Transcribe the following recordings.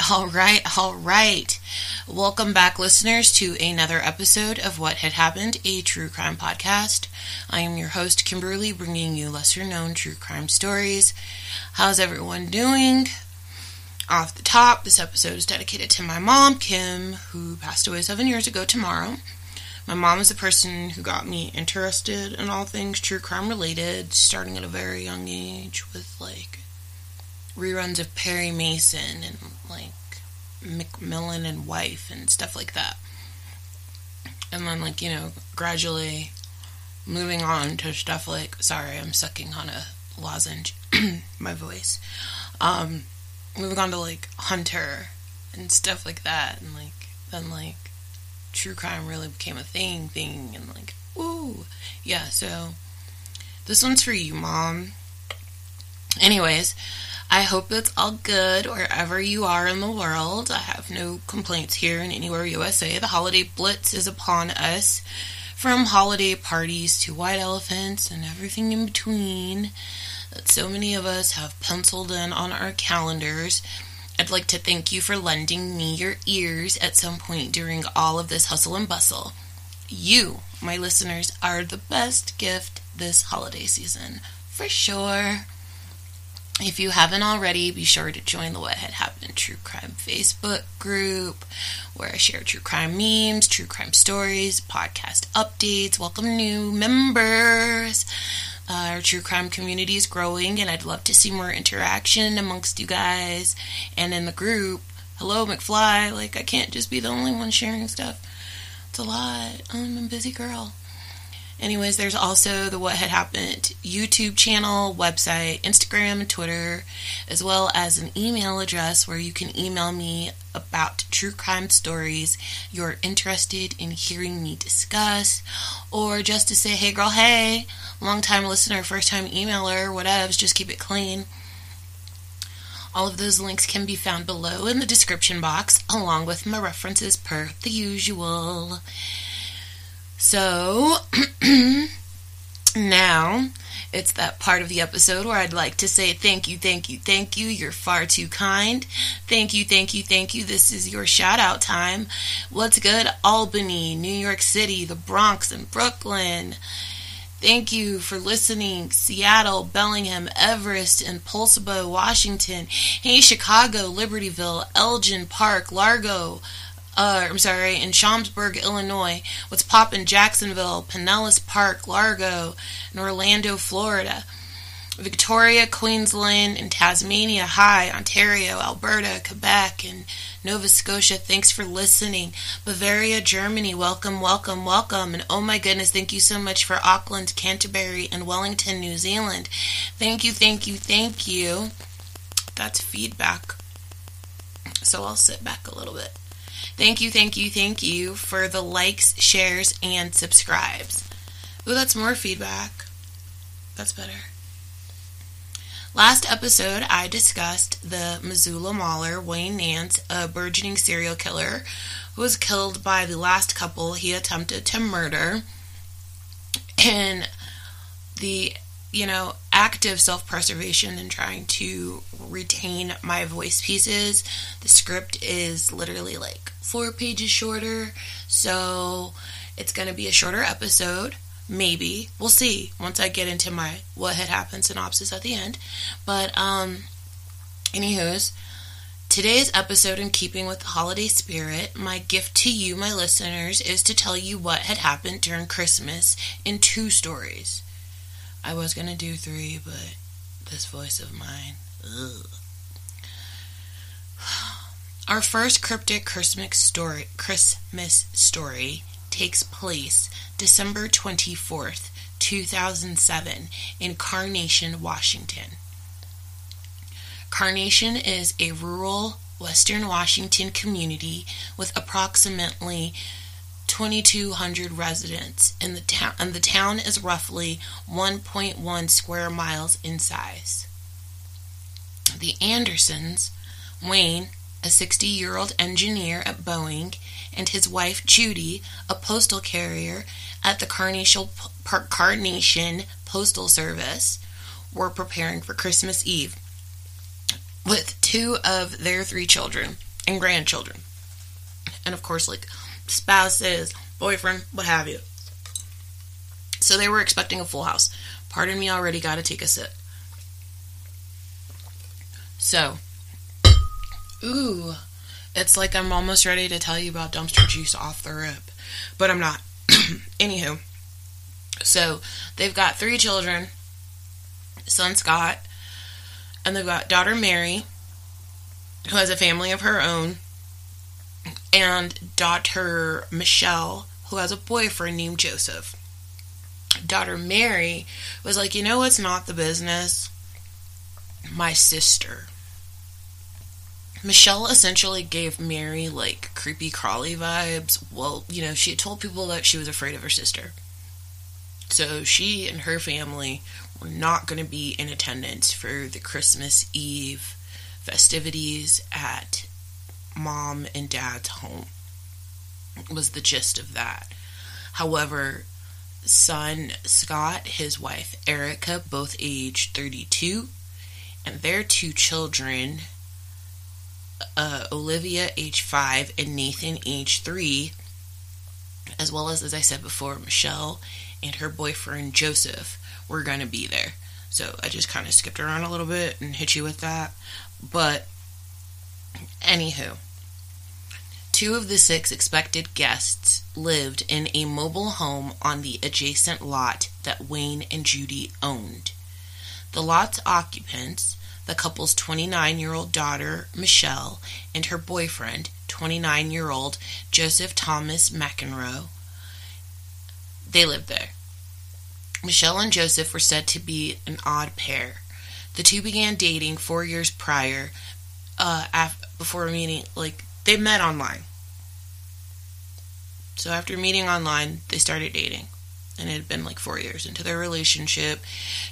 All right, all right, all right, all right. Welcome back, listeners, to another episode of What Had Happened, a true crime podcast. I am your host, Kimberly, bringing you lesser known true crime stories. How's everyone doing? Off the top, this episode is dedicated to my mom, Kim, who passed away seven years ago tomorrow. My mom is the person who got me interested in all things true crime related, starting at a very young age with like reruns of Perry Mason and like McMillan and Wife and stuff like that. And then, like, you know, gradually moving on to stuff like, sorry, I'm sucking on a lozenge, my voice. Um, moving on to like Hunter and stuff like that. And like, then like, true crime really became a thing, thing. And like, ooh, yeah, so this one's for you, Mom. Anyways, I hope it's all good wherever you are in the world. I have no complaints here in anywhere USA. The holiday blitz is upon us. From holiday parties to white elephants and everything in between that so many of us have penciled in on our calendars. I'd like to thank you for lending me your ears at some point during all of this hustle and bustle. You, my listeners, are the best gift this holiday season, for sure. If you haven't already, be sure to join the What Had Happened True Crime Facebook group where I share true crime memes, true crime stories, podcast updates, welcome new members. Uh, our true crime community is growing, and I'd love to see more interaction amongst you guys and in the group. Hello, McFly. Like, I can't just be the only one sharing stuff. It's a lot. I'm a busy girl. Anyways, there's also the What Had Happened YouTube channel, website, Instagram, Twitter, as well as an email address where you can email me about true crime stories you're interested in hearing me discuss, or just to say, hey girl, hey, long time listener, first time emailer, whatevs, just keep it clean. All of those links can be found below in the description box, along with my references per the usual. So, now it's that part of the episode where I'd like to say thank you, thank you, thank you. You're far too kind. Thank you, thank you, thank you. This is your shout out time. What's good? Albany, New York City, the Bronx, and Brooklyn. Thank you for listening. Seattle, Bellingham, Everett, and Poulsbo, Washington. Hey, Chicago, Libertyville, Elgin Park, Largo, uh, I'm sorry, in Schaumburg, Illinois. What's poppin' Jacksonville, Pinellas Park, Largo, and Orlando, Florida. Victoria, Queensland, and Tasmania High, Ontario, Alberta, Quebec, and Nova Scotia. Thanks for listening. Bavaria, Germany, welcome, welcome, welcome. And oh my goodness, thank you so much for Auckland, Canterbury, and Wellington, New Zealand. Thank you, thank you, thank you. That's feedback. So I'll sit back a little bit. Thank you, thank you, thank you for the likes, shares, and subscribes. Ooh, that's more feedback. That's better. Last episode, I discussed the Missoula Mauler, Wayne Nance, a burgeoning serial killer who was killed by the last couple he attempted to murder. And the, you know, active self preservation and trying to retain my voice pieces. The script is literally like four pages shorter, so it's going to be a shorter episode. Maybe we'll see once I get into my what had happened synopsis at the end. But um, anywho's, today's episode, in keeping with the holiday spirit, my gift to you, my listeners, is to tell you what had happened during Christmas in two stories. I was gonna do three, but this voice of mine. Ugh. Our first cryptic Christmas story, Christmas story takes place December 24th, 2007 in Carnation, Washington. Carnation is a rural western Washington community with approximately 2200 residents and the town and the town is roughly 1.1 square miles in size. The Andersons, Wayne, a 60 year old engineer at Boeing, and his wife Judy, a postal carrier at the Carnation, Carnation Postal Service, were preparing for Christmas Eve with two of their three children and grandchildren. And of course, like spouses, boyfriend, what have you. So they were expecting a full house. Pardon me already, gotta take a sip. So, ooh, it's like I'm almost ready to tell you about dumpster juice off the rip, but I'm not. Anywho, so they've got three children son Scott, and they've got daughter Mary, who has a family of her own, and daughter Michelle, who has a boyfriend named Joseph. Daughter Mary was like, you know what's not the business? My sister. Michelle essentially gave Mary like creepy crawly vibes. Well, you know, she had told people that she was afraid of her sister. So she and her family were not going to be in attendance for the Christmas Eve festivities at mom and dad's home. Was the gist of that. However, son Scott, his wife Erica, both age 32, and their two children, uh, Olivia, age 5, and Nathan, age 3, as well as, as I said before, Michelle and her boyfriend Joseph were going to be there. So I just kind of skipped around a little bit and hit you with that. But, anywho, two of the six expected guests lived in a mobile home on the adjacent lot that Wayne and Judy owned. The lot's occupants, the couple's 29 year old daughter, Michelle, and her boyfriend, 29 year old Joseph Thomas McEnroe, they lived there. Michelle and Joseph were said to be an odd pair. The two began dating four years prior, uh, af- before meeting, like, they met online. So after meeting online, they started dating. And it had been like four years into their relationship.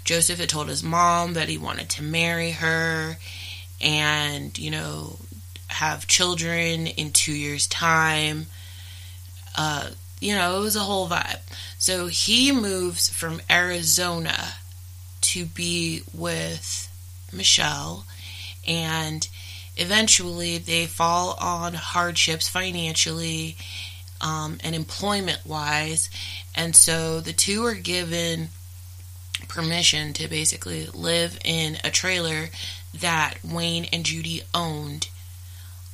Joseph had told his mom that he wanted to marry her and, you know, have children in two years' time. Uh, you know, it was a whole vibe. So he moves from Arizona to be with Michelle, and eventually they fall on hardships financially um, and employment wise, and so the two are given permission to basically live in a trailer that Wayne and Judy owned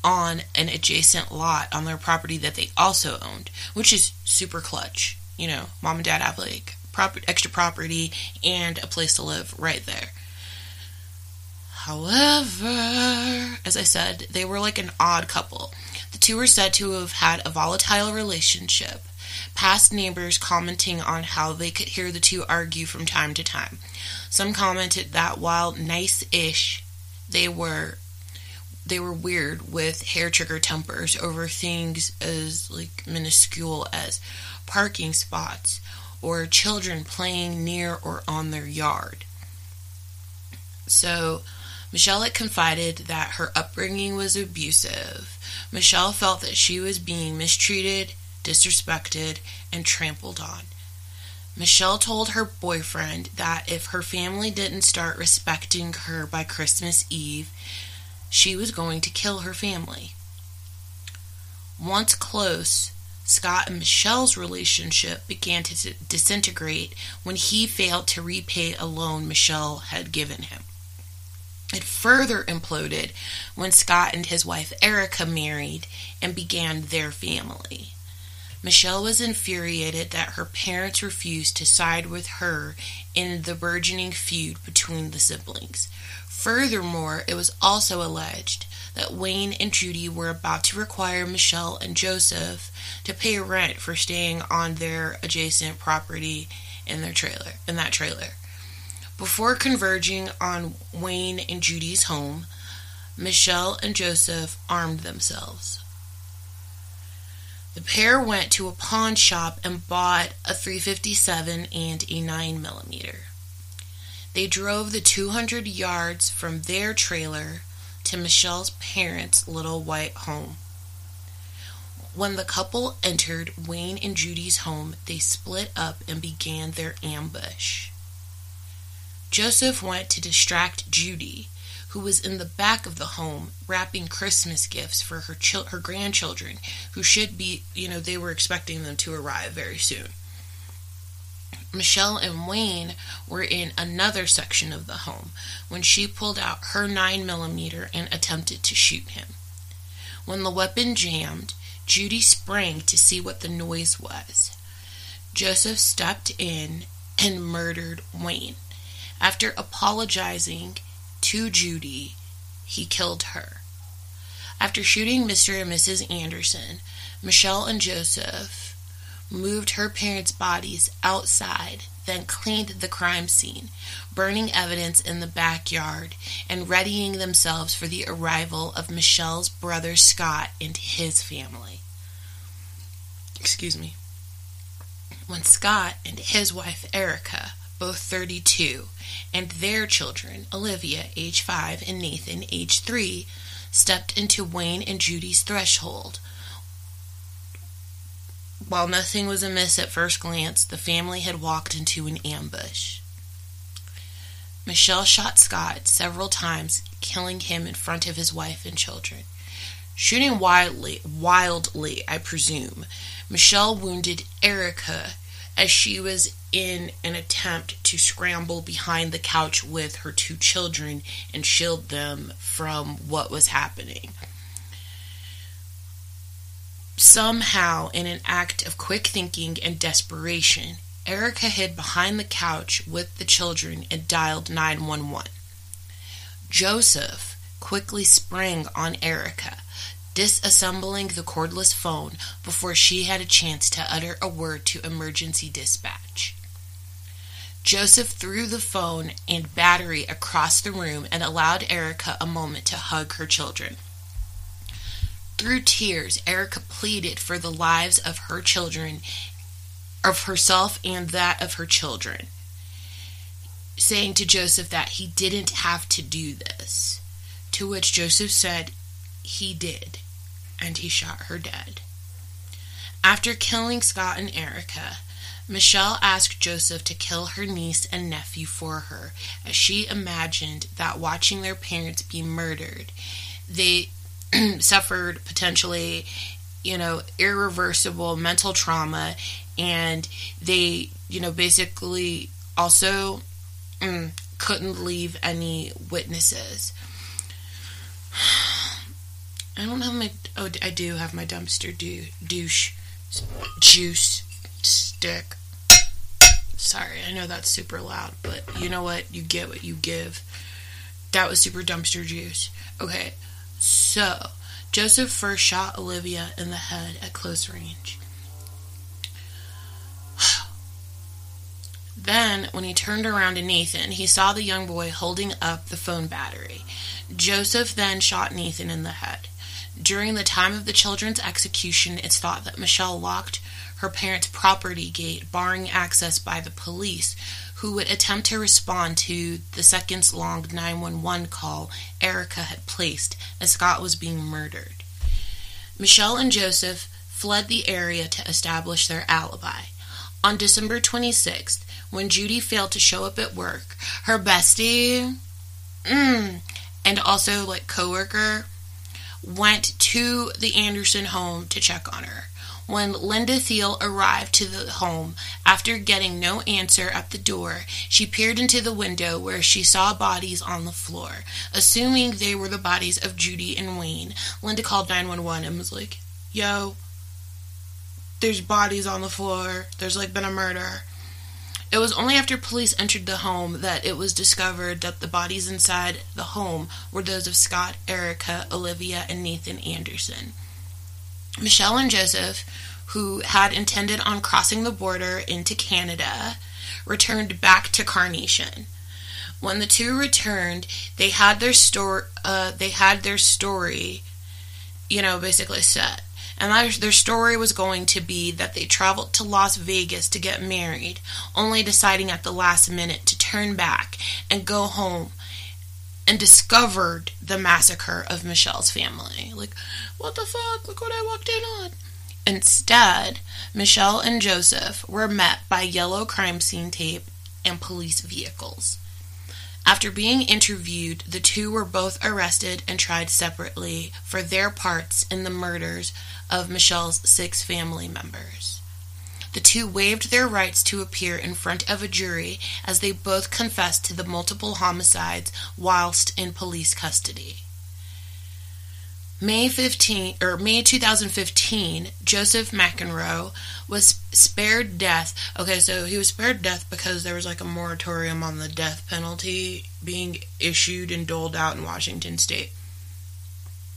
on an adjacent lot on their property that they also owned, which is super clutch. You know, mom and dad have like prop- extra property and a place to live right there. However, as I said, they were like an odd couple. The two were said to have had a volatile relationship. Past neighbors commenting on how they could hear the two argue from time to time. Some commented that while nice ish, they were they were weird with hair trigger tempers over things as like minuscule as parking spots or children playing near or on their yard. So, Michelle had confided that her upbringing was abusive. Michelle felt that she was being mistreated, disrespected, and trampled on. Michelle told her boyfriend that if her family didn't start respecting her by Christmas Eve, she was going to kill her family. Once close, Scott and Michelle's relationship began to disintegrate when he failed to repay a loan Michelle had given him. It further imploded when Scott and his wife Erica married and began their family. Michelle was infuriated that her parents refused to side with her in the burgeoning feud between the siblings. Furthermore, it was also alleged that Wayne and Judy were about to require Michelle and Joseph to pay rent for staying on their adjacent property in their trailer, in that trailer. Before converging on Wayne and Judy's home, Michelle and Joseph armed themselves. The pair went to a pawn shop and bought a 357 and a 9 millimeter. They drove the 200 yards from their trailer to Michelle's parents' little white home. When the couple entered Wayne and Judy's home, they split up and began their ambush. Joseph went to distract Judy, who was in the back of the home wrapping Christmas gifts for her chil- her grandchildren, who should be, you know, they were expecting them to arrive very soon. Michelle and Wayne were in another section of the home when she pulled out her 9mm and attempted to shoot him. When the weapon jammed, Judy sprang to see what the noise was. Joseph stepped in and murdered Wayne. After apologizing to Judy, he killed her. After shooting Mr. and Mrs. Anderson, Michelle and Joseph moved her parents' bodies outside, then cleaned the crime scene, burning evidence in the backyard, and readying themselves for the arrival of Michelle's brother Scott and his family. Excuse me. When Scott and his wife Erica, both 32, and their children, Olivia, age 5, and Nathan, age 3, stepped into Wayne and Judy's threshold, while nothing was amiss at first glance, the family had walked into an ambush. Michelle shot Scott several times, killing him in front of his wife and children. Shooting wildly, wildly, I presume, Michelle wounded Erica as she was in an attempt to scramble behind the couch with her two children and shield them from what was happening. Somehow, in an act of quick thinking and desperation, Erica hid behind the couch with the children and dialed 911. Joseph quickly sprang on Erica, disassembling the cordless phone before she had a chance to utter a word to emergency dispatch. Joseph threw the phone and battery across the room and allowed Erica a moment to hug her children. Through tears, Erica pleaded for the lives of her children, of herself and that of her children, saying to Joseph that he didn't have to do this. To which Joseph said he did, and he shot her dead. After killing Scott and Erica, Michelle asked Joseph to kill her niece and nephew for her, as she imagined that watching their parents be murdered, they suffered potentially, you know, irreversible mental trauma, and they, you know, basically also mm, couldn't leave any witnesses. I don't have my. Oh, I do have my dumpster do, douche juice stick. Sorry, I know that's super loud, but you know what? You get what you give. That was super dumpster juice. Okay, so, Joseph first shot Olivia in the head at close range. Then, when he turned around to Nathan, he saw the young boy holding up the phone battery. Joseph then shot Nathan in the head. During the time of the children's execution, it's thought that Michelle locked her parents' property gate, barring access by the police, who would attempt to respond to the seconds long 911 call Erica had placed as Scott was being murdered. Michelle and Joseph fled the area to establish their alibi. On December 26th, when Judy failed to show up at work, her bestie mm, and also like coworker went to the Anderson home to check on her. When Linda Thiel arrived to the home, after getting no answer at the door, she peered into the window where she saw bodies on the floor. Assuming they were the bodies of Judy and Wayne, Linda called 911 and was like, Yo, there's bodies on the floor. There's like been a murder. It was only after police entered the home that it was discovered that the bodies inside the home were those of Scott, Erica, Olivia, and Nathan Anderson. Michelle and Joseph, who had intended on crossing the border into Canada, returned back to Carnation. When the two returned, they had their story. Uh, they had their story, you know, basically set. And their story was going to be that they traveled to Las Vegas to get married, only deciding at the last minute to turn back and go home and discovered the massacre of Michelle's family. Like, what the fuck? Look what I walked in on. Instead, Michelle and Joseph were met by yellow crime scene tape and police vehicles. After being interviewed, the two were both arrested and tried separately for their parts in the murders of Michelle's six family members. The two waived their rights to appear in front of a jury as they both confessed to the multiple homicides whilst in police custody. May 15 or May 2015, Joseph McEnroe was spared death. Okay, so he was spared death because there was like a moratorium on the death penalty being issued and doled out in Washington state.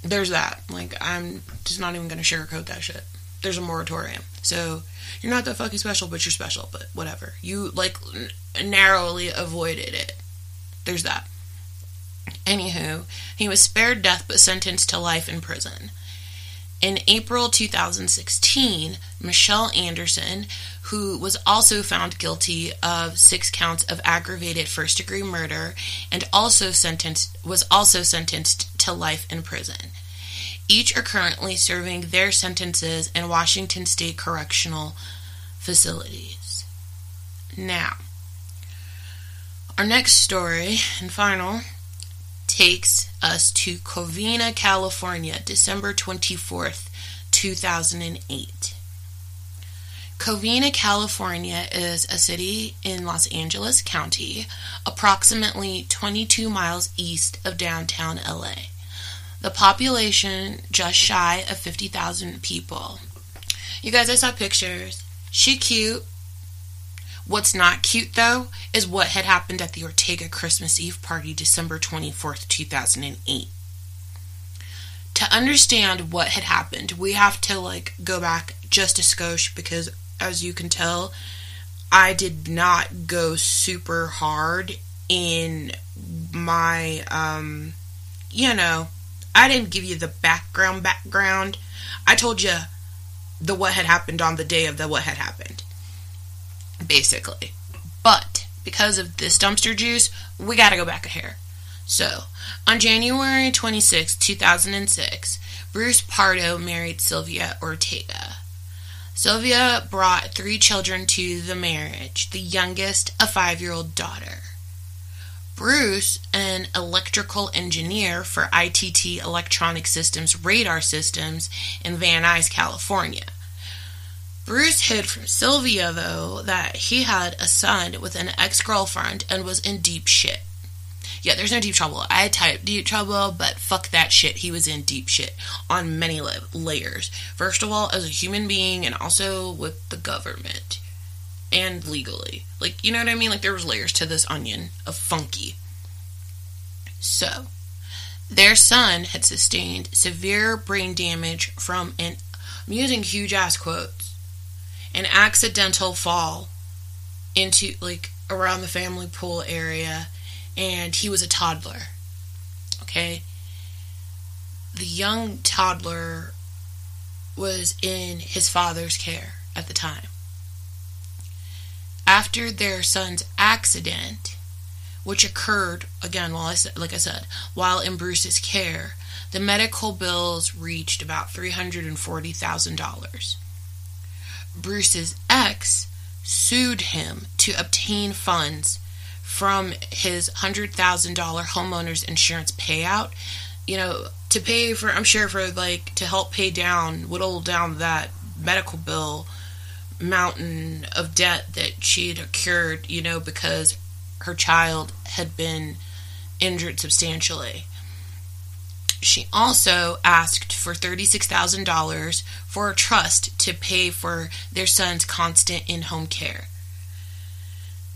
There's that. Like I'm just not even going to sugarcoat that shit. There's a moratorium. So you're not that fucking special, but you're special, but whatever. You like narrowly avoided it. There's that. Anywho, he was spared death but sentenced to life in prison. In April 2016, Michelle Anderson, who was also found guilty of six counts of aggravated first degree murder and also sentenced was also sentenced to life in prison. Each are currently serving their sentences in Washington State Correctional Facilities. Now, our next story and final takes us to Covina, California, December 24th, 2008. Covina, California is a city in Los Angeles County, approximately 22 miles east of downtown LA. The population just shy of 50,000 people. You guys, I saw pictures. She cute. What's not cute though is what had happened at the Ortega Christmas Eve party December 24th, 2008. To understand what had happened, we have to like go back just a skosh because as you can tell, I did not go super hard in my um you know, I didn't give you the background background. I told you the what had happened on the day of the what had happened basically. But because of this dumpster juice, we got to go back a hair. So, on January 26, 2006, Bruce Pardo married Sylvia Ortega. Sylvia brought three children to the marriage, the youngest, a five year old daughter. Bruce, an electrical engineer for ITT Electronic Systems radar systems in Van Nuys, California. Bruce hid from Sylvia, though, that he had a son with an ex girlfriend and was in deep shit. Yeah, there's no deep trouble. I typed deep trouble, but fuck that shit. He was in deep shit on many la- layers. First of all, as a human being, and also with the government and legally. Like, you know what I mean? Like, there was layers to this onion of funky. So, their son had sustained severe brain damage from an, I'm using huge ass quotes, an accidental fall into like around the family pool area and he was a toddler. Okay? The young toddler was in his father's care at the time. After their son's accident, which occurred again while I said, like I said, while in Bruce's care, the medical bills reached about $340,000. Bruce's ex sued him to obtain funds from his $100,000 homeowner's insurance payout, you know, to pay for, I'm sure, for like to help pay down, whittle down that medical bill mountain of debt that she had incurred, you know, because her child had been injured substantially. She also asked for $36,000 for a trust to pay for their son's constant in home care.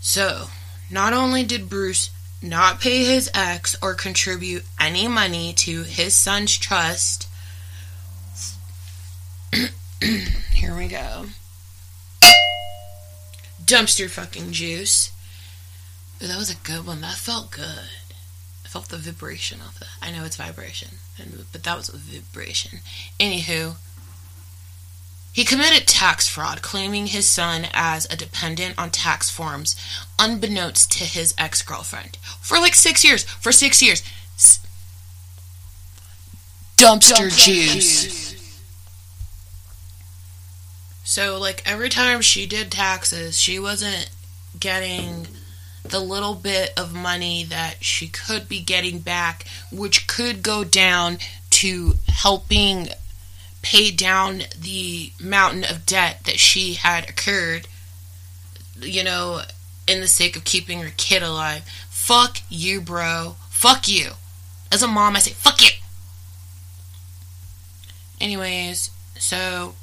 So, not only did Bruce not pay his ex or contribute any money to his son's trust, here we go. Dumpster fucking juice. That was a good one. That felt good felt the vibration of that. I know it's vibration, but that was a vibration. Anywho, he committed tax fraud, claiming his son as a dependent on tax forms, unbeknownst to his ex girlfriend. For like six years. For six years. S- dumpster, Dumpster. So, like, every time she did taxes, she wasn't getting the little bit of money that she could be getting back, which could go down to helping pay down the mountain of debt that she had occurred, you know, in the sake of keeping her kid alive. Fuck you, bro. Fuck you. As a mom, I say, fuck you. Anyways, so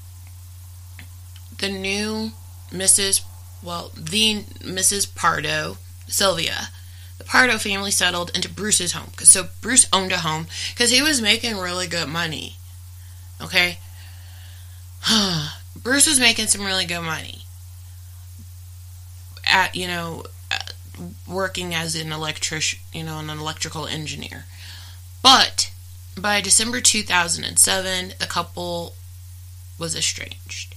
the new Mrs. Well, the Mrs. Pardo, Sylvia, the Pardo family settled into Bruce's home. Cause So Bruce owned a home because he was making really good money. Okay? Bruce was making some really good money at, you know, uh, working as an electric, you know, an electrical engineer. But by December 2007, the couple was estranged.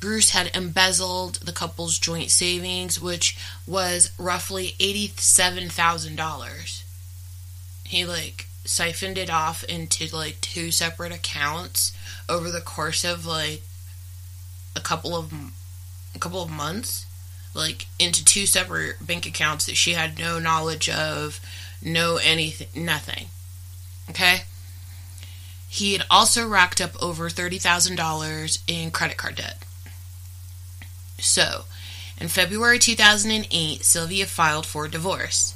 Bruce had embezzled the couple's joint savings, which was roughly $87,000. He like siphoned it off into like two separate accounts over the course of like a couple of a couple of months like into two separate bank accounts that she had no knowledge of, no anything, nothing. Okay? He had also racked up over $30,000 in credit card debt. So, in February 2008, Sylvia filed for divorce.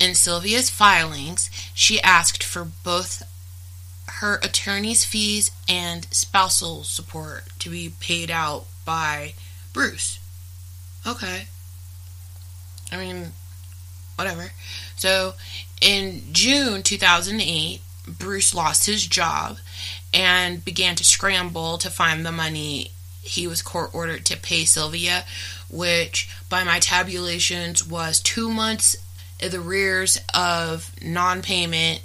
In Sylvia's filings, she asked for both her attorney's fees and spousal support to be paid out by Bruce. Okay. I mean, whatever. So, in June 2008, Bruce lost his job and began to scramble to find the money he was court ordered to pay Sylvia, which by my tabulations was two months in the rears of non payment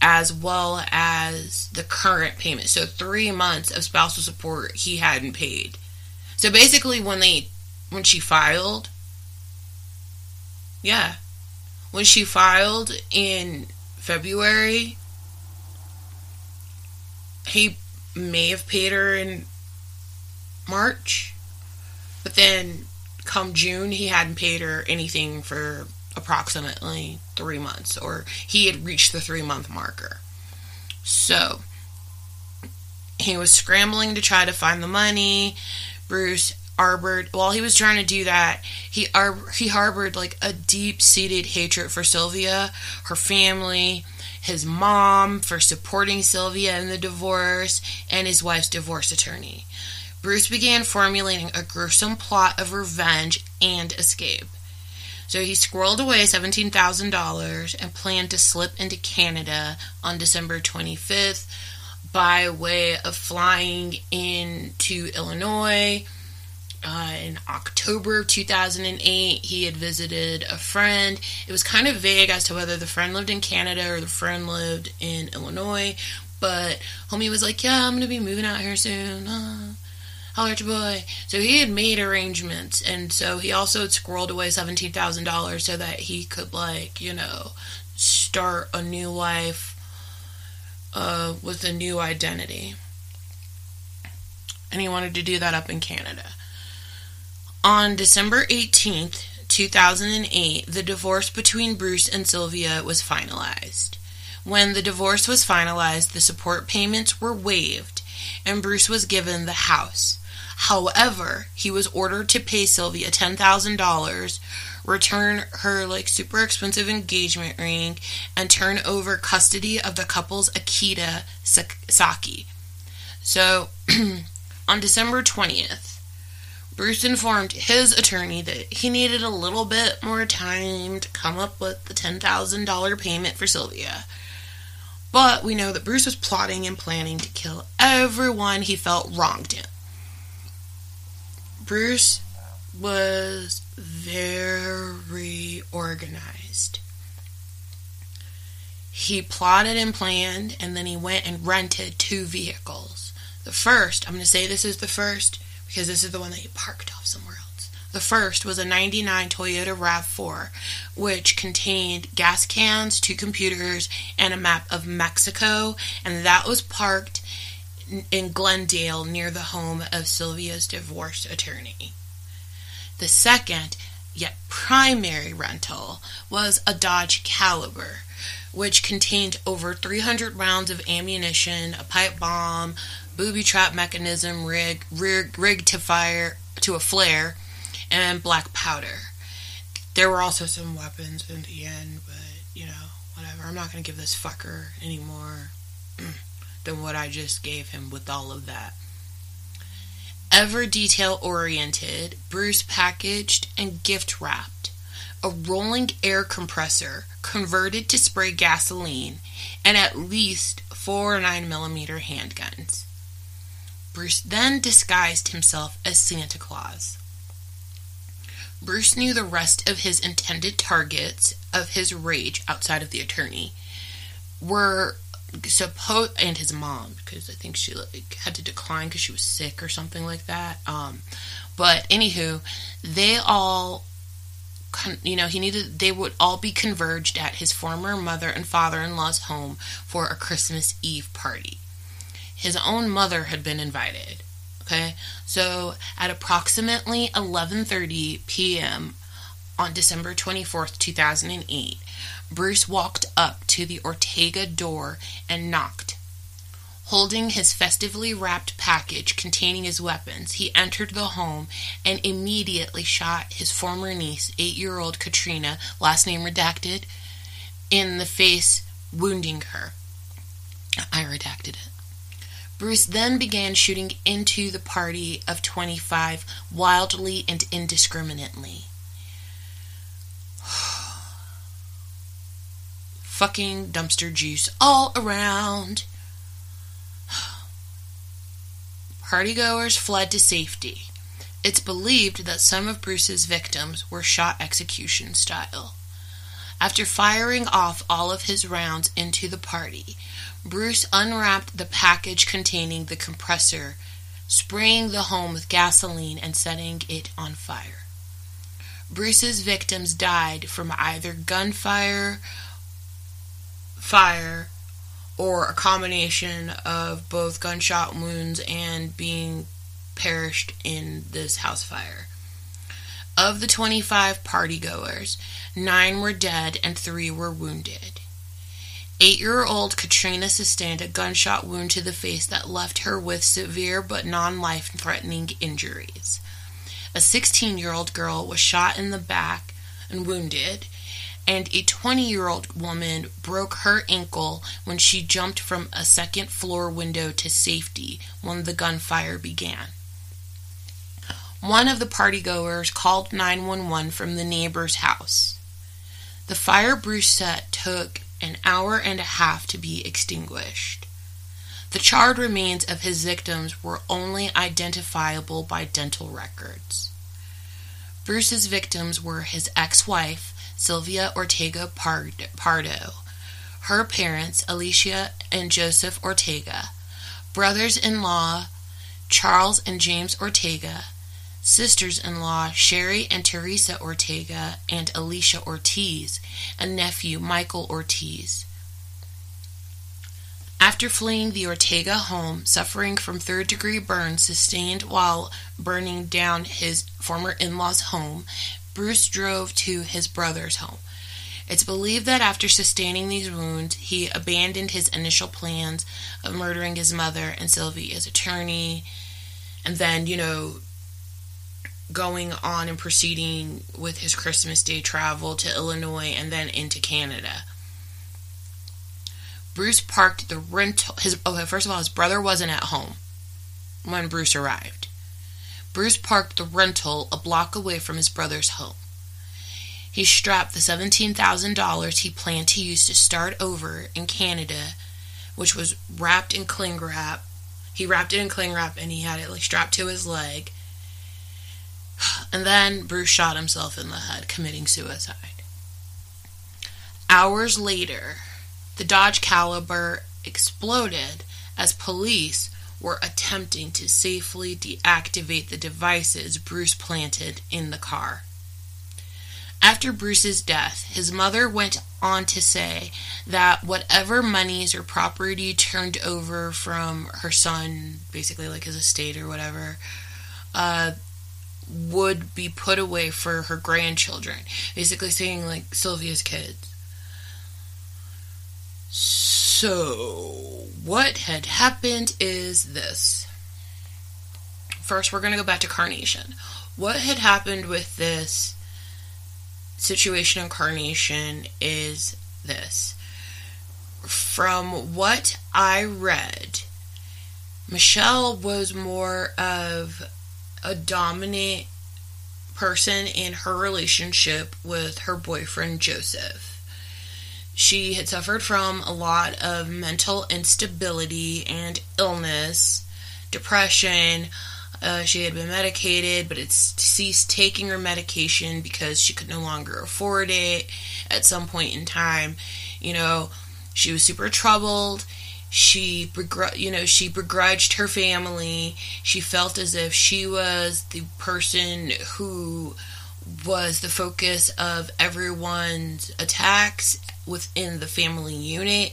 as well as the current payment. So three months of spousal support he hadn't paid. So basically when they when she filed, yeah. When she filed in February, he may have paid her in March, but then come June, he hadn't paid her anything for approximately three months, or he had reached the three month marker. So, he was scrambling to try to find the money. Bruce harbored while he was trying to do that he he harbored like a deep-seated hatred for Sylvia her family his mom for supporting Sylvia in the divorce and his wife's divorce attorney Bruce began formulating a gruesome plot of revenge and escape. So he squirreled away $17,000 and planned to slip into Canada on December 25th by way of flying into Illinois. Uh, in October of 2008, he had visited a friend. It was kind of vague as to whether the friend lived in Canada or the friend lived in Illinois, but homie was like, Yeah, I'm to be moving out here soon. Uh, holler at your boy. So he had made arrangements, and so he also had squirreled away seventeen thousand dollars so that he could, like, you know, start a new life uh, with a new identity. And he wanted to do that up in Canada. On December 18th, 2008, the divorce between Bruce and Sylvia was finalized. When the divorce was finalized, the support payments were waived and Bruce was given the house. However, he was ordered to pay Sylvia $10,000, return her like super expensive engagement ring, and turn over custody of the couple's Akita Saki. So, on December 20th, Bruce informed his attorney that he needed a little bit more time to come up with the $10,000 payment for Sylvia. But we know that Bruce was plotting and planning to kill everyone he felt wronged him. Bruce was very organized. He plotted and planned, and then he went and rented two vehicles. The first, I'm going to say this is the first because this is the one that he parked off somewhere else. The first was a 99 Toyota RAV4, which contained gas cans, two computers, and a map of Mexico, and that was parked in Glendale near the home of Sylvia's divorce attorney. The second, yet primary rental was a Dodge Caliber, which contained over 300 rounds of ammunition, a pipe bomb, booby trap mechanism rig, rig rigged to fire to a flare, and black powder. There were also some weapons in the end, but you know, whatever. I'm not gonna give this fucker any more than what I just gave him with all of that. Ever detail oriented, Bruce packaged and gift wrapped a rolling air compressor converted to spray gasoline and at least four 9mm handguns. Bruce then disguised himself as Santa Claus. Bruce knew the rest of his intended targets of his rage outside of the attorney were supposed and his mom because I think she like had to decline because she was sick or something like that. Um, but anywho, they all, you know, he needed they would all be converged at his former mother and father-in-law's home for a Christmas Eve party. His own mother had been invited. Okay, so at approximately 11:30 p.m. on December 24th, 2008. Bruce walked up to the Ortega door and knocked. Holding his festively wrapped package containing his weapons, he entered the home and immediately shot his former niece, eight year old Katrina, last name redacted, in the face, wounding her. I redacted it. Bruce then began shooting into the party of 25 wildly and indiscriminately. fucking dumpster juice all around. Partygoers fled to safety. It's believed that some of Bruce's victims were shot execution style. After firing off all of his rounds into the party, Bruce unwrapped the package containing the compressor, spraying the home with gasoline and setting it on fire. Bruce's victims died from either gunfire fire or a combination of both gunshot wounds and being perished in this house fire. Of the 25 partygoers, nine were dead and three were wounded. Eight year old Katrina sustained a gunshot wound to the face that left her with severe but non life threatening injuries. A 16 year old girl was shot in the back and wounded, and a 20 year old woman broke her ankle when she jumped from a second floor window to safety when the gunfire began. One of the partygoers called 911 from the neighbor's house. The fire Bruce set took an hour and a half to be extinguished. The charred remains of his victims were only identifiable by dental records. Bruce's victims were his ex wife, Sylvia Ortega Pardo, her parents, Alicia and Joseph Ortega, brothers in law, Charles and James Ortega, sisters in law, Sherry and Teresa Ortega and Alicia Ortiz, and nephew, Michael Ortiz. After fleeing the Ortega home, suffering from third degree burns sustained while burning down his former in law's home, Bruce drove to his brother's home. It's believed that after sustaining these wounds, he abandoned his initial plans of murdering his mother and Sylvie's attorney, and then, you know, going on and proceeding with his Christmas Day travel to Illinois and then into Canada. Bruce parked the rental. His okay, first of all, his brother wasn't at home when Bruce arrived. Bruce parked the rental a block away from his brother's home. He strapped the $17,000 he planned to use to start over in Canada, which was wrapped in cling wrap. He wrapped it in cling wrap and he had it like strapped to his leg. And then Bruce shot himself in the head, committing suicide. Hours later, the Dodge Caliber exploded as police were attempting to safely deactivate the devices Bruce planted in the car. After Bruce's death, his mother went on to say that whatever monies or property turned over from her son, basically like his estate or whatever, uh, would be put away for her grandchildren. Basically saying like Sylvia's kids. So, what had happened is this. First, we're going to go back to Carnation. What had happened with this situation in Carnation is this. From what I read, Michelle was more of a dominant person in her relationship with her boyfriend Joseph. She had suffered from a lot of mental instability and illness, depression. Uh, she had been medicated, but it ceased taking her medication because she could no longer afford it at some point in time. You know, she was super troubled. She, you know, she begrudged her family. She felt as if she was the person who was the focus of everyone's attacks within the family unit,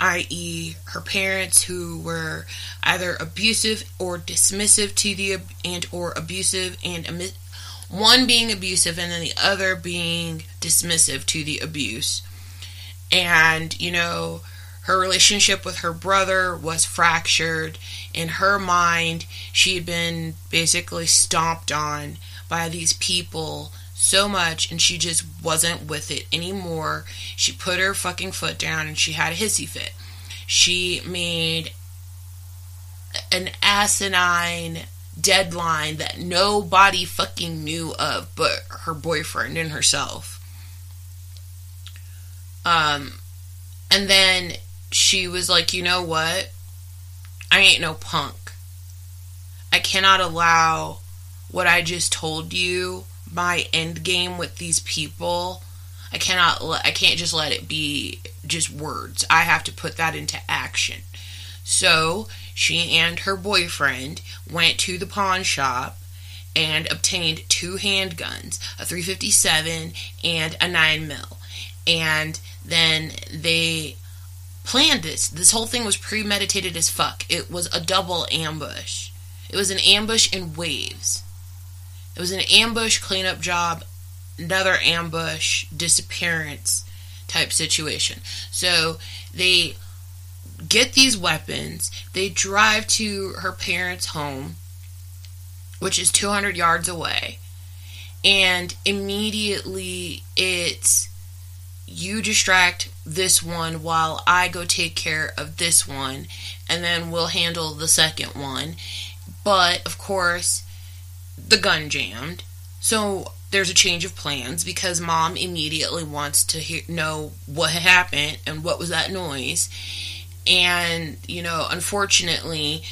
i.e., her parents who were either abusive or dismissive to the and or abusive and one being abusive and then the other being dismissive to the abuse. And, you know, her relationship with her brother was fractured. In her mind, she had been basically stomped on by these people so much and she just wasn't with it anymore. She put her fucking foot down and she had a hissy fit. She made an asinine deadline that nobody fucking knew of but her boyfriend and herself. Um and then she was like, "You know what? I ain't no punk. I cannot allow what I just told you, my end game with these people, I cannot I can't just let it be just words. I have to put that into action. So, she and her boyfriend went to the pawn shop and obtained two handguns, a 357 and a 9 mil. And then they planned this. This whole thing was premeditated as fuck. It was a double ambush. It was an ambush in waves. It was an ambush cleanup job, another ambush disappearance type situation. So they get these weapons, they drive to her parents' home, which is 200 yards away, and immediately it's you distract this one while I go take care of this one, and then we'll handle the second one. But of course, the gun jammed. So there's a change of plans because mom immediately wants to hear, know what happened and what was that noise. And, you know, unfortunately,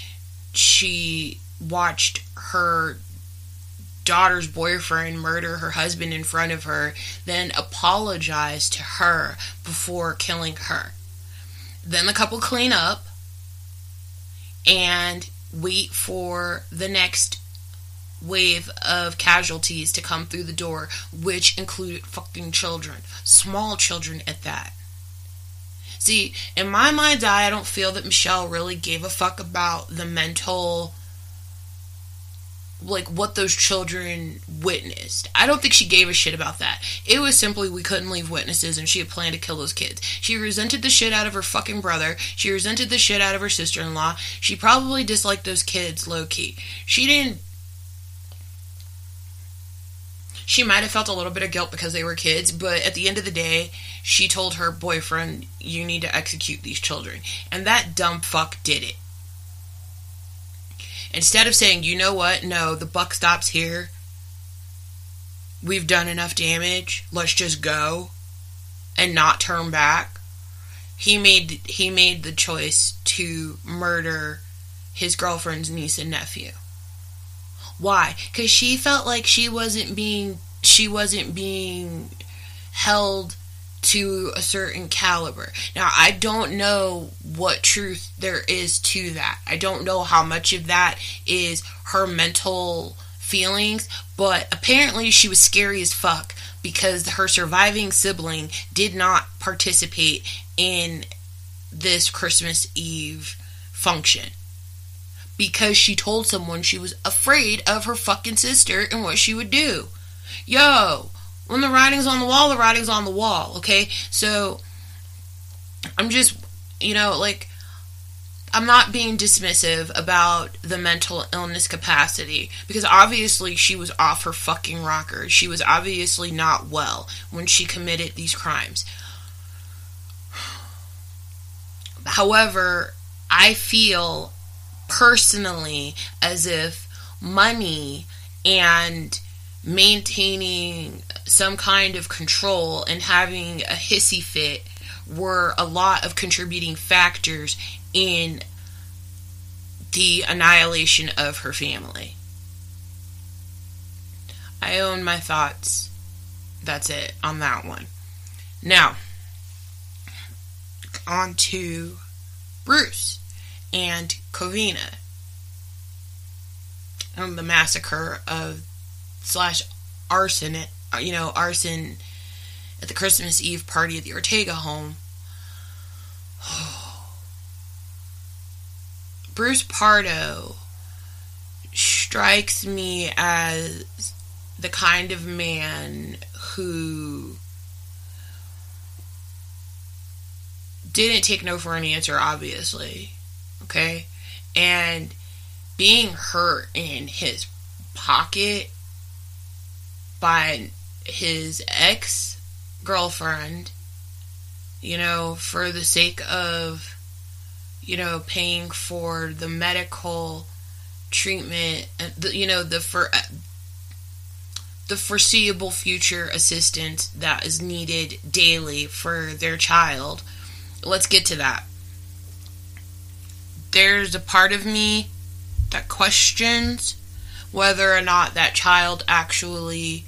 she watched her daughter's boyfriend murder her husband in front of her, then apologize to her before killing her. Then the couple clean up and wait for the next wave of casualties to come through the door, which included fucking children, small children at that. See, in my mind's eye, I don't feel that Michelle really gave a fuck about the mental, like what those children witnessed. I don't think she gave a shit about that. It was simply we couldn't leave witnesses and she had planned to kill those kids. She resented the shit out of her fucking brother. She resented the shit out of her sister in law. She probably disliked those kids low key. She didn't she might have felt a little bit of guilt because they were kids, but at the end of the day, she told her boyfriend, You need to execute these children. And that dumb fuck did it. Instead of saying, You know what? No, the buck stops here. We've done enough damage. Let's just go and not turn back. He made he made the choice to murder his girlfriend's niece and nephew. Why? Because she felt like she wasn't being she wasn't being held to a certain caliber. Now, I don't know what truth there is to that. I don't know how much of that is her mental feelings, but apparently she was scary as fuck because her surviving sibling did not participate in this Christmas Eve function. Because she told someone she was afraid of her fucking sister and what she would do. Yo, when the writing's on the wall, the writing's on the wall, okay? So I'm just, you know, like I'm not being dismissive about the mental illness capacity because obviously she was off her fucking rocker. She was obviously not well when she committed these crimes. However, I feel personally as if money and maintaining some kind of control and having a hissy fit were a lot of contributing factors in the annihilation of her family. I own my thoughts. That's it on that one. Now, on to Bruce and Covina and the massacre of slash arson uh, you know arson at the Christmas Eve party at the Ortega home. Bruce Pardo strikes me as the kind of man who didn't take no for an answer, obviously. Okay? And being hurt in his pocket by his ex girlfriend, you know, for the sake of you know, paying for the medical treatment, you know, the for the foreseeable future assistance that is needed daily for their child. Let's get to that. There's a part of me that questions whether or not that child actually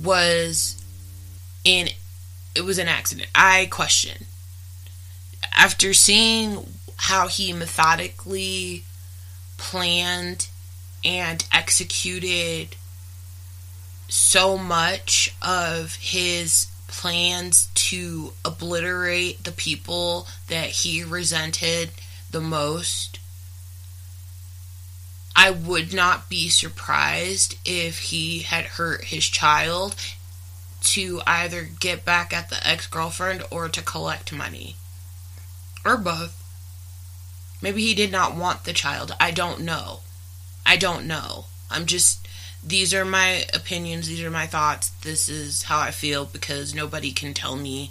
was in it was an accident. I question after seeing how he methodically planned and executed so much of his plans to obliterate the people that he resented the most, I would not be surprised if he had hurt his child to either get back at the ex girlfriend or to collect money. Or both. Maybe he did not want the child. I don't know. I don't know. I'm just. These are my opinions. These are my thoughts. This is how I feel because nobody can tell me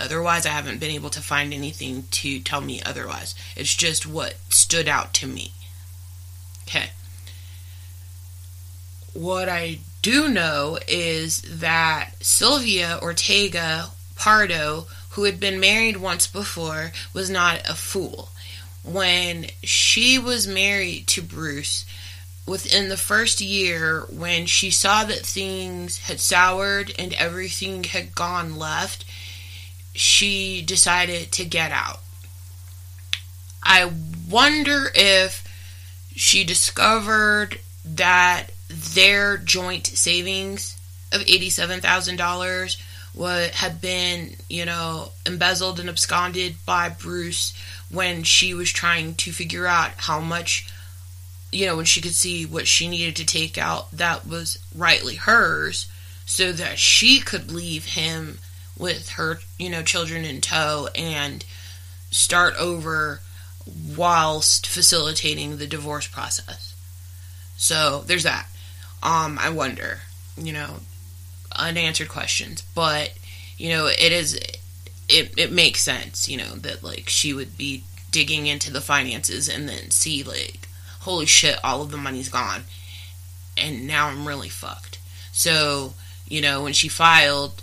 otherwise. I haven't been able to find anything to tell me otherwise. It's just what stood out to me. Okay. What I do know is that Sylvia Ortega Pardo who had been married once before, was not a fool. When she was married to Bruce, within the first year, when she saw that things had soured and everything had gone left, she decided to get out. I wonder if she discovered that their joint savings of $87,000 what had been, you know, embezzled and absconded by Bruce when she was trying to figure out how much, you know, when she could see what she needed to take out that was rightly hers so that she could leave him with her, you know, children in tow and start over whilst facilitating the divorce process. So there's that. Um, I wonder, you know, unanswered questions, but you know, it is it it makes sense, you know, that like she would be digging into the finances and then see like holy shit, all of the money's gone. And now I'm really fucked. So, you know, when she filed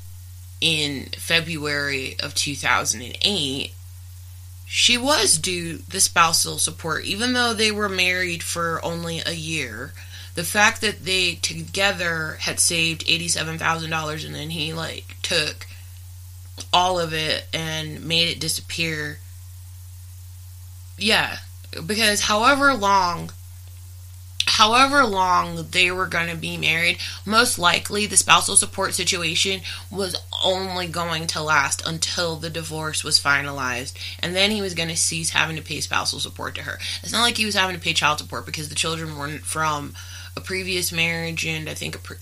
in February of 2008, she was due the spousal support, even though they were married for only a year the fact that they together had saved $87,000 and then he like took all of it and made it disappear. Yeah, because however long however long they were going to be married, most likely the spousal support situation was only going to last until the divorce was finalized. And then he was going to cease having to pay spousal support to her. It's not like he was having to pay child support because the children weren't from a previous marriage, and I think pre-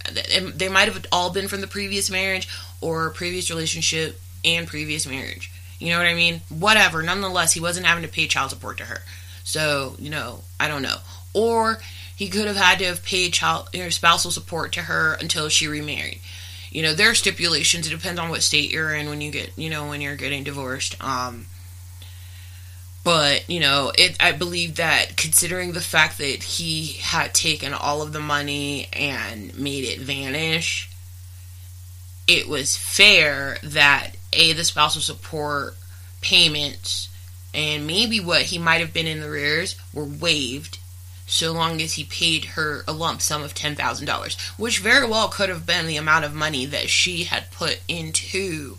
they might have all been from the previous marriage or previous relationship and previous marriage. You know what I mean? Whatever. Nonetheless, he wasn't having to pay child support to her. So, you know, I don't know. Or he could have had to have paid child you know, spousal support to her until she remarried. You know, there are stipulations. It depends on what state you're in when you get, you know, when you're getting divorced. Um, but you know, it. I believe that considering the fact that he had taken all of the money and made it vanish, it was fair that a the spousal support payments and maybe what he might have been in the rears were waived so long as he paid her a lump sum of $10,000, which very well could have been the amount of money that she had put into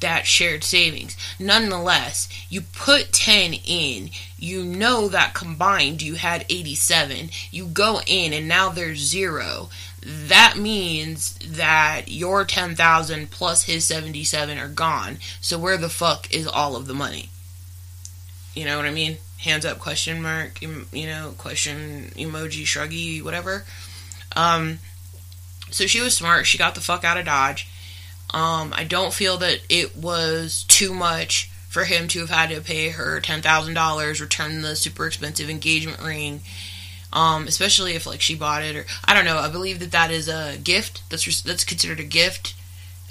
that shared savings. Nonetheless, you put 10 in, you know that combined you had 87, you go in and now there's zero. That means that your 10,000 plus his 77 are gone. So where the fuck is all of the money? You know what I mean? Hands up question mark you know question emoji shruggy whatever. Um so she was smart. She got the fuck out of dodge. Um i don't feel that it was too much for him to have had to pay her $10,000 return the super expensive engagement ring. Um especially if like she bought it or i don't know. I believe that that is a gift. That's that's considered a gift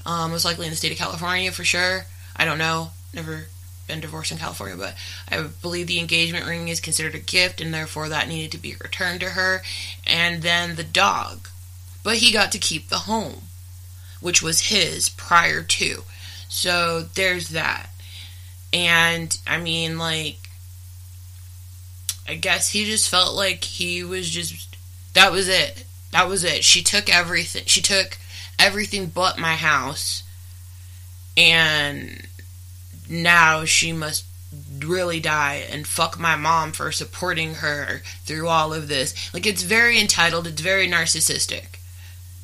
um most likely in the state of california for sure. I don't know. Never been divorced in California, but I believe the engagement ring is considered a gift and therefore that needed to be returned to her. And then the dog. But he got to keep the home, which was his prior to. So there's that. And I mean, like, I guess he just felt like he was just. That was it. That was it. She took everything. She took everything but my house. And now she must really die and fuck my mom for supporting her through all of this. Like, it's very entitled, it's very narcissistic.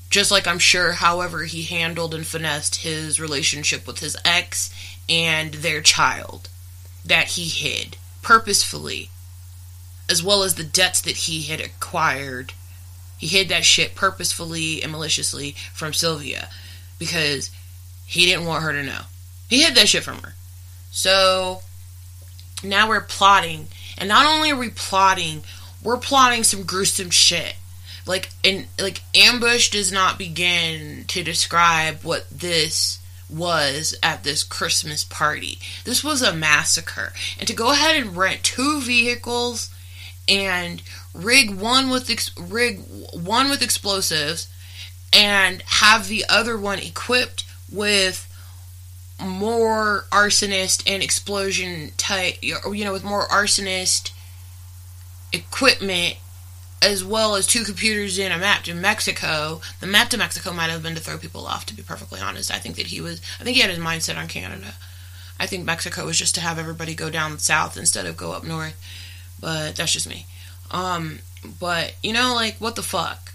Just like I'm sure, however, he handled and finessed his relationship with his ex and their child that he hid purposefully, as well as the debts that he had acquired. He hid that shit purposefully and maliciously from Sylvia because he didn't want her to know. He hid that shit from her. So now we're plotting. And not only are we plotting, we're plotting some gruesome shit. Like and like ambush does not begin to describe what this was at this Christmas party. This was a massacre. And to go ahead and rent two vehicles and rig one with ex- rig one with explosives and have the other one equipped with more arsonist and explosion type, you know, with more arsonist equipment as well as two computers in a map to Mexico. The map to Mexico might have been to throw people off, to be perfectly honest. I think that he was, I think he had his mindset on Canada. I think Mexico was just to have everybody go down south instead of go up north. But that's just me. Um, but, you know, like, what the fuck?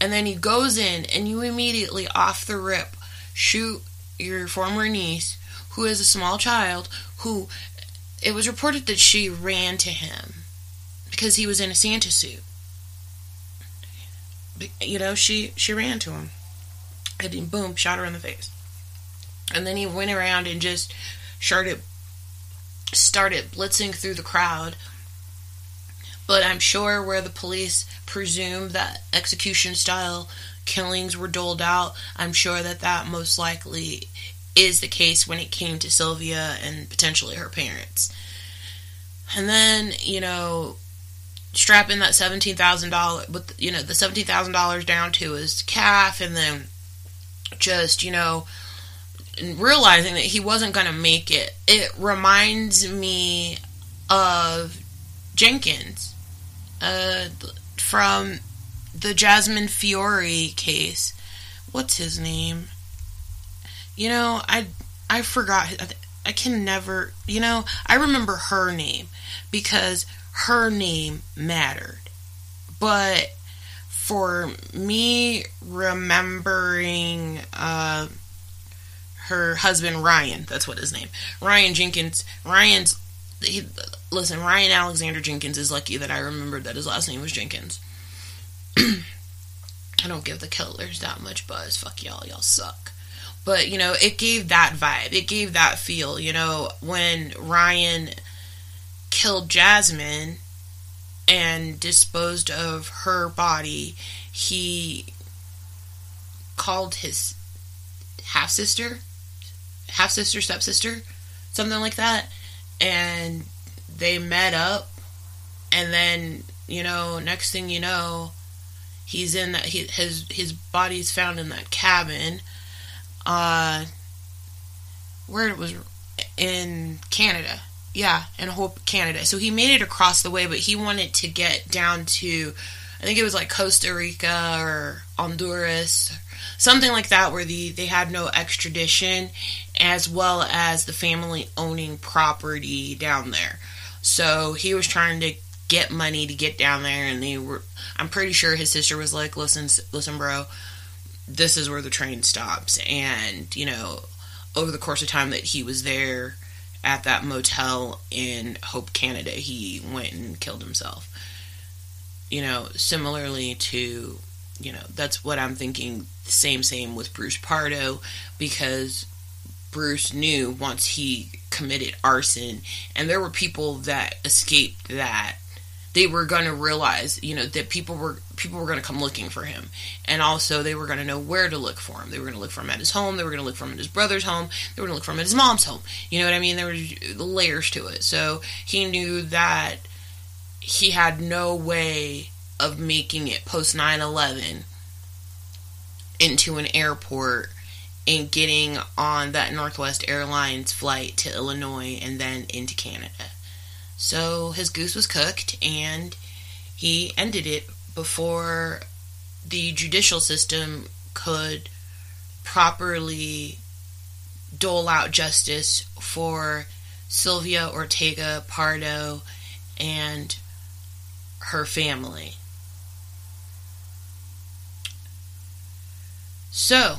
And then he goes in and you immediately, off the rip, shoot your former niece, who is a small child, who it was reported that she ran to him because he was in a Santa suit. You know, she she ran to him, and he boom shot her in the face, and then he went around and just started started blitzing through the crowd. But I'm sure where the police presume that execution style killings were doled out, I'm sure that that most likely is the case when it came to Sylvia and potentially her parents. And then, you know, strapping that seventeen thousand dollars with you know the seventeen thousand dollars down to his calf, and then just you know realizing that he wasn't going to make it. It reminds me of Jenkins uh, from the Jasmine Fiore case. What's his name? You know, I I forgot. I can never. You know, I remember her name because her name mattered. but for me remembering uh, her husband Ryan, that's what his name, Ryan Jenkins. Ryan's he, listen, Ryan Alexander Jenkins is lucky that I remembered that his last name was Jenkins. I don't give the killers that much buzz. Fuck y'all, y'all suck. But you know, it gave that vibe. It gave that feel. You know, when Ryan killed Jasmine and disposed of her body, he called his half sister, half sister, stepsister, something like that, and they met up. And then, you know, next thing you know, he's in that he, his his body's found in that cabin. Uh, where it was in Canada yeah, in Hope, Canada. So he made it across the way, but he wanted to get down to, I think it was like Costa Rica or Honduras, something like that, where the they had no extradition, as well as the family owning property down there. So he was trying to get money to get down there, and they were. I'm pretty sure his sister was like, "Listen, listen, bro, this is where the train stops," and you know, over the course of time that he was there at that motel in Hope, Canada, he went and killed himself. You know, similarly to, you know, that's what I'm thinking. Same, same with Bruce Pardo, because Bruce knew once he committed arson, and there were people that escaped that they were going to realize, you know, that people were people were going to come looking for him, and also they were going to know where to look for him. They were going to look for him at his home. They were going to look for him at his brother's home. They were going to look for him at his mom's home. You know what I mean? There were layers to it. So he knew that he had no way of making it post 9/11 into an airport and getting on that Northwest Airlines flight to Illinois and then into Canada. So his goose was cooked and he ended it before the judicial system could properly dole out justice for Sylvia Ortega Pardo and her family. So,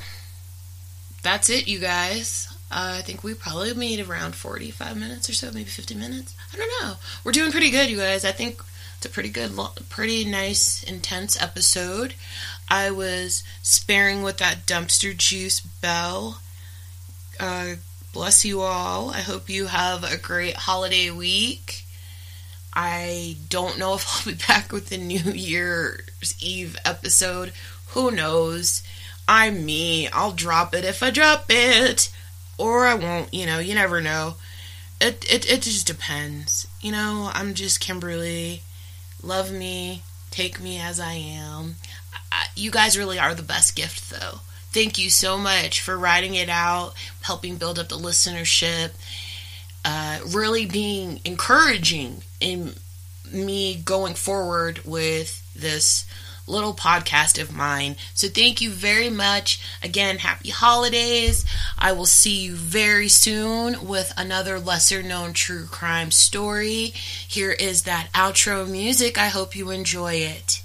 that's it, you guys. I think we probably made around 45 minutes or so, maybe 50 minutes. I don't know. We're doing pretty good, you guys. I think it's a pretty good, pretty nice, intense episode. I was sparing with that dumpster juice bell. Uh, bless you all. I hope you have a great holiday week. I don't know if I'll be back with the New Year's Eve episode. Who knows? I'm me. I'll drop it if I drop it or I won't. You know, you never know. It it it just depends. You know, I'm just Kimberly. Love me, take me as I am. I, you guys really are the best gift, though. Thank you so much for writing it out, helping build up the listenership, uh, really being encouraging in me going forward with this little podcast of mine. So thank you very much. Again, happy holidays. I will see you very soon with another lesser known true crime story. Here is that outro music. I hope you enjoy it.